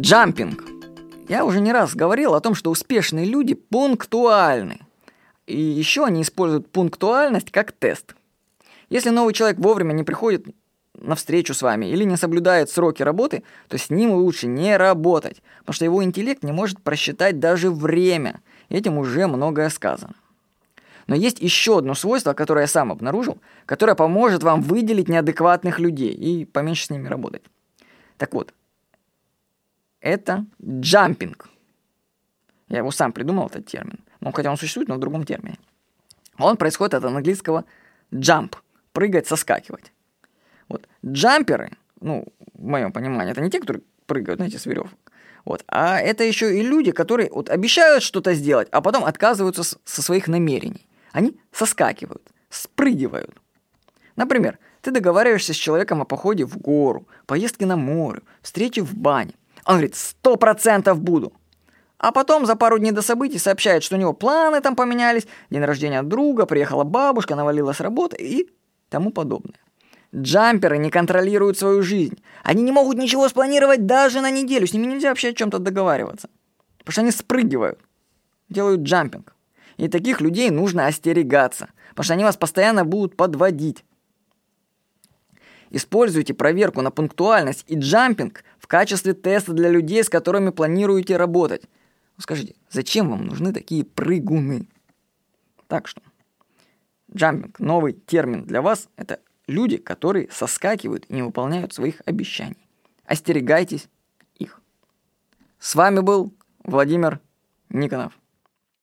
Джампинг. Я уже не раз говорил о том, что успешные люди пунктуальны. И еще они используют пунктуальность как тест. Если новый человек вовремя не приходит на встречу с вами или не соблюдает сроки работы, то с ним лучше не работать, потому что его интеллект не может просчитать даже время. Этим уже многое сказано. Но есть еще одно свойство, которое я сам обнаружил, которое поможет вам выделить неадекватных людей и поменьше с ними работать. Так вот, это джампинг. Я его сам придумал, этот термин. Ну, хотя он существует, но в другом термине. Он происходит от английского jump – прыгать, соскакивать. Вот джамперы, ну, в моем понимании, это не те, которые прыгают, знаете, с веревок. Вот. А это еще и люди, которые вот обещают что-то сделать, а потом отказываются с, со своих намерений. Они соскакивают, спрыгивают. Например, ты договариваешься с человеком о походе в гору, поездке на море, встрече в бане. Он говорит, сто процентов буду. А потом за пару дней до событий сообщает, что у него планы там поменялись, день рождения друга, приехала бабушка, навалила с работы и тому подобное. Джамперы не контролируют свою жизнь. Они не могут ничего спланировать даже на неделю. С ними нельзя вообще о чем-то договариваться. Потому что они спрыгивают, делают джампинг. И таких людей нужно остерегаться, потому что они вас постоянно будут подводить. Используйте проверку на пунктуальность и джампинг в качестве теста для людей, с которыми планируете работать. Скажите, зачем вам нужны такие прыгуны? Так что, джампинг, новый термин для вас, это люди, которые соскакивают и не выполняют своих обещаний. Остерегайтесь их. С вами был Владимир Никонов.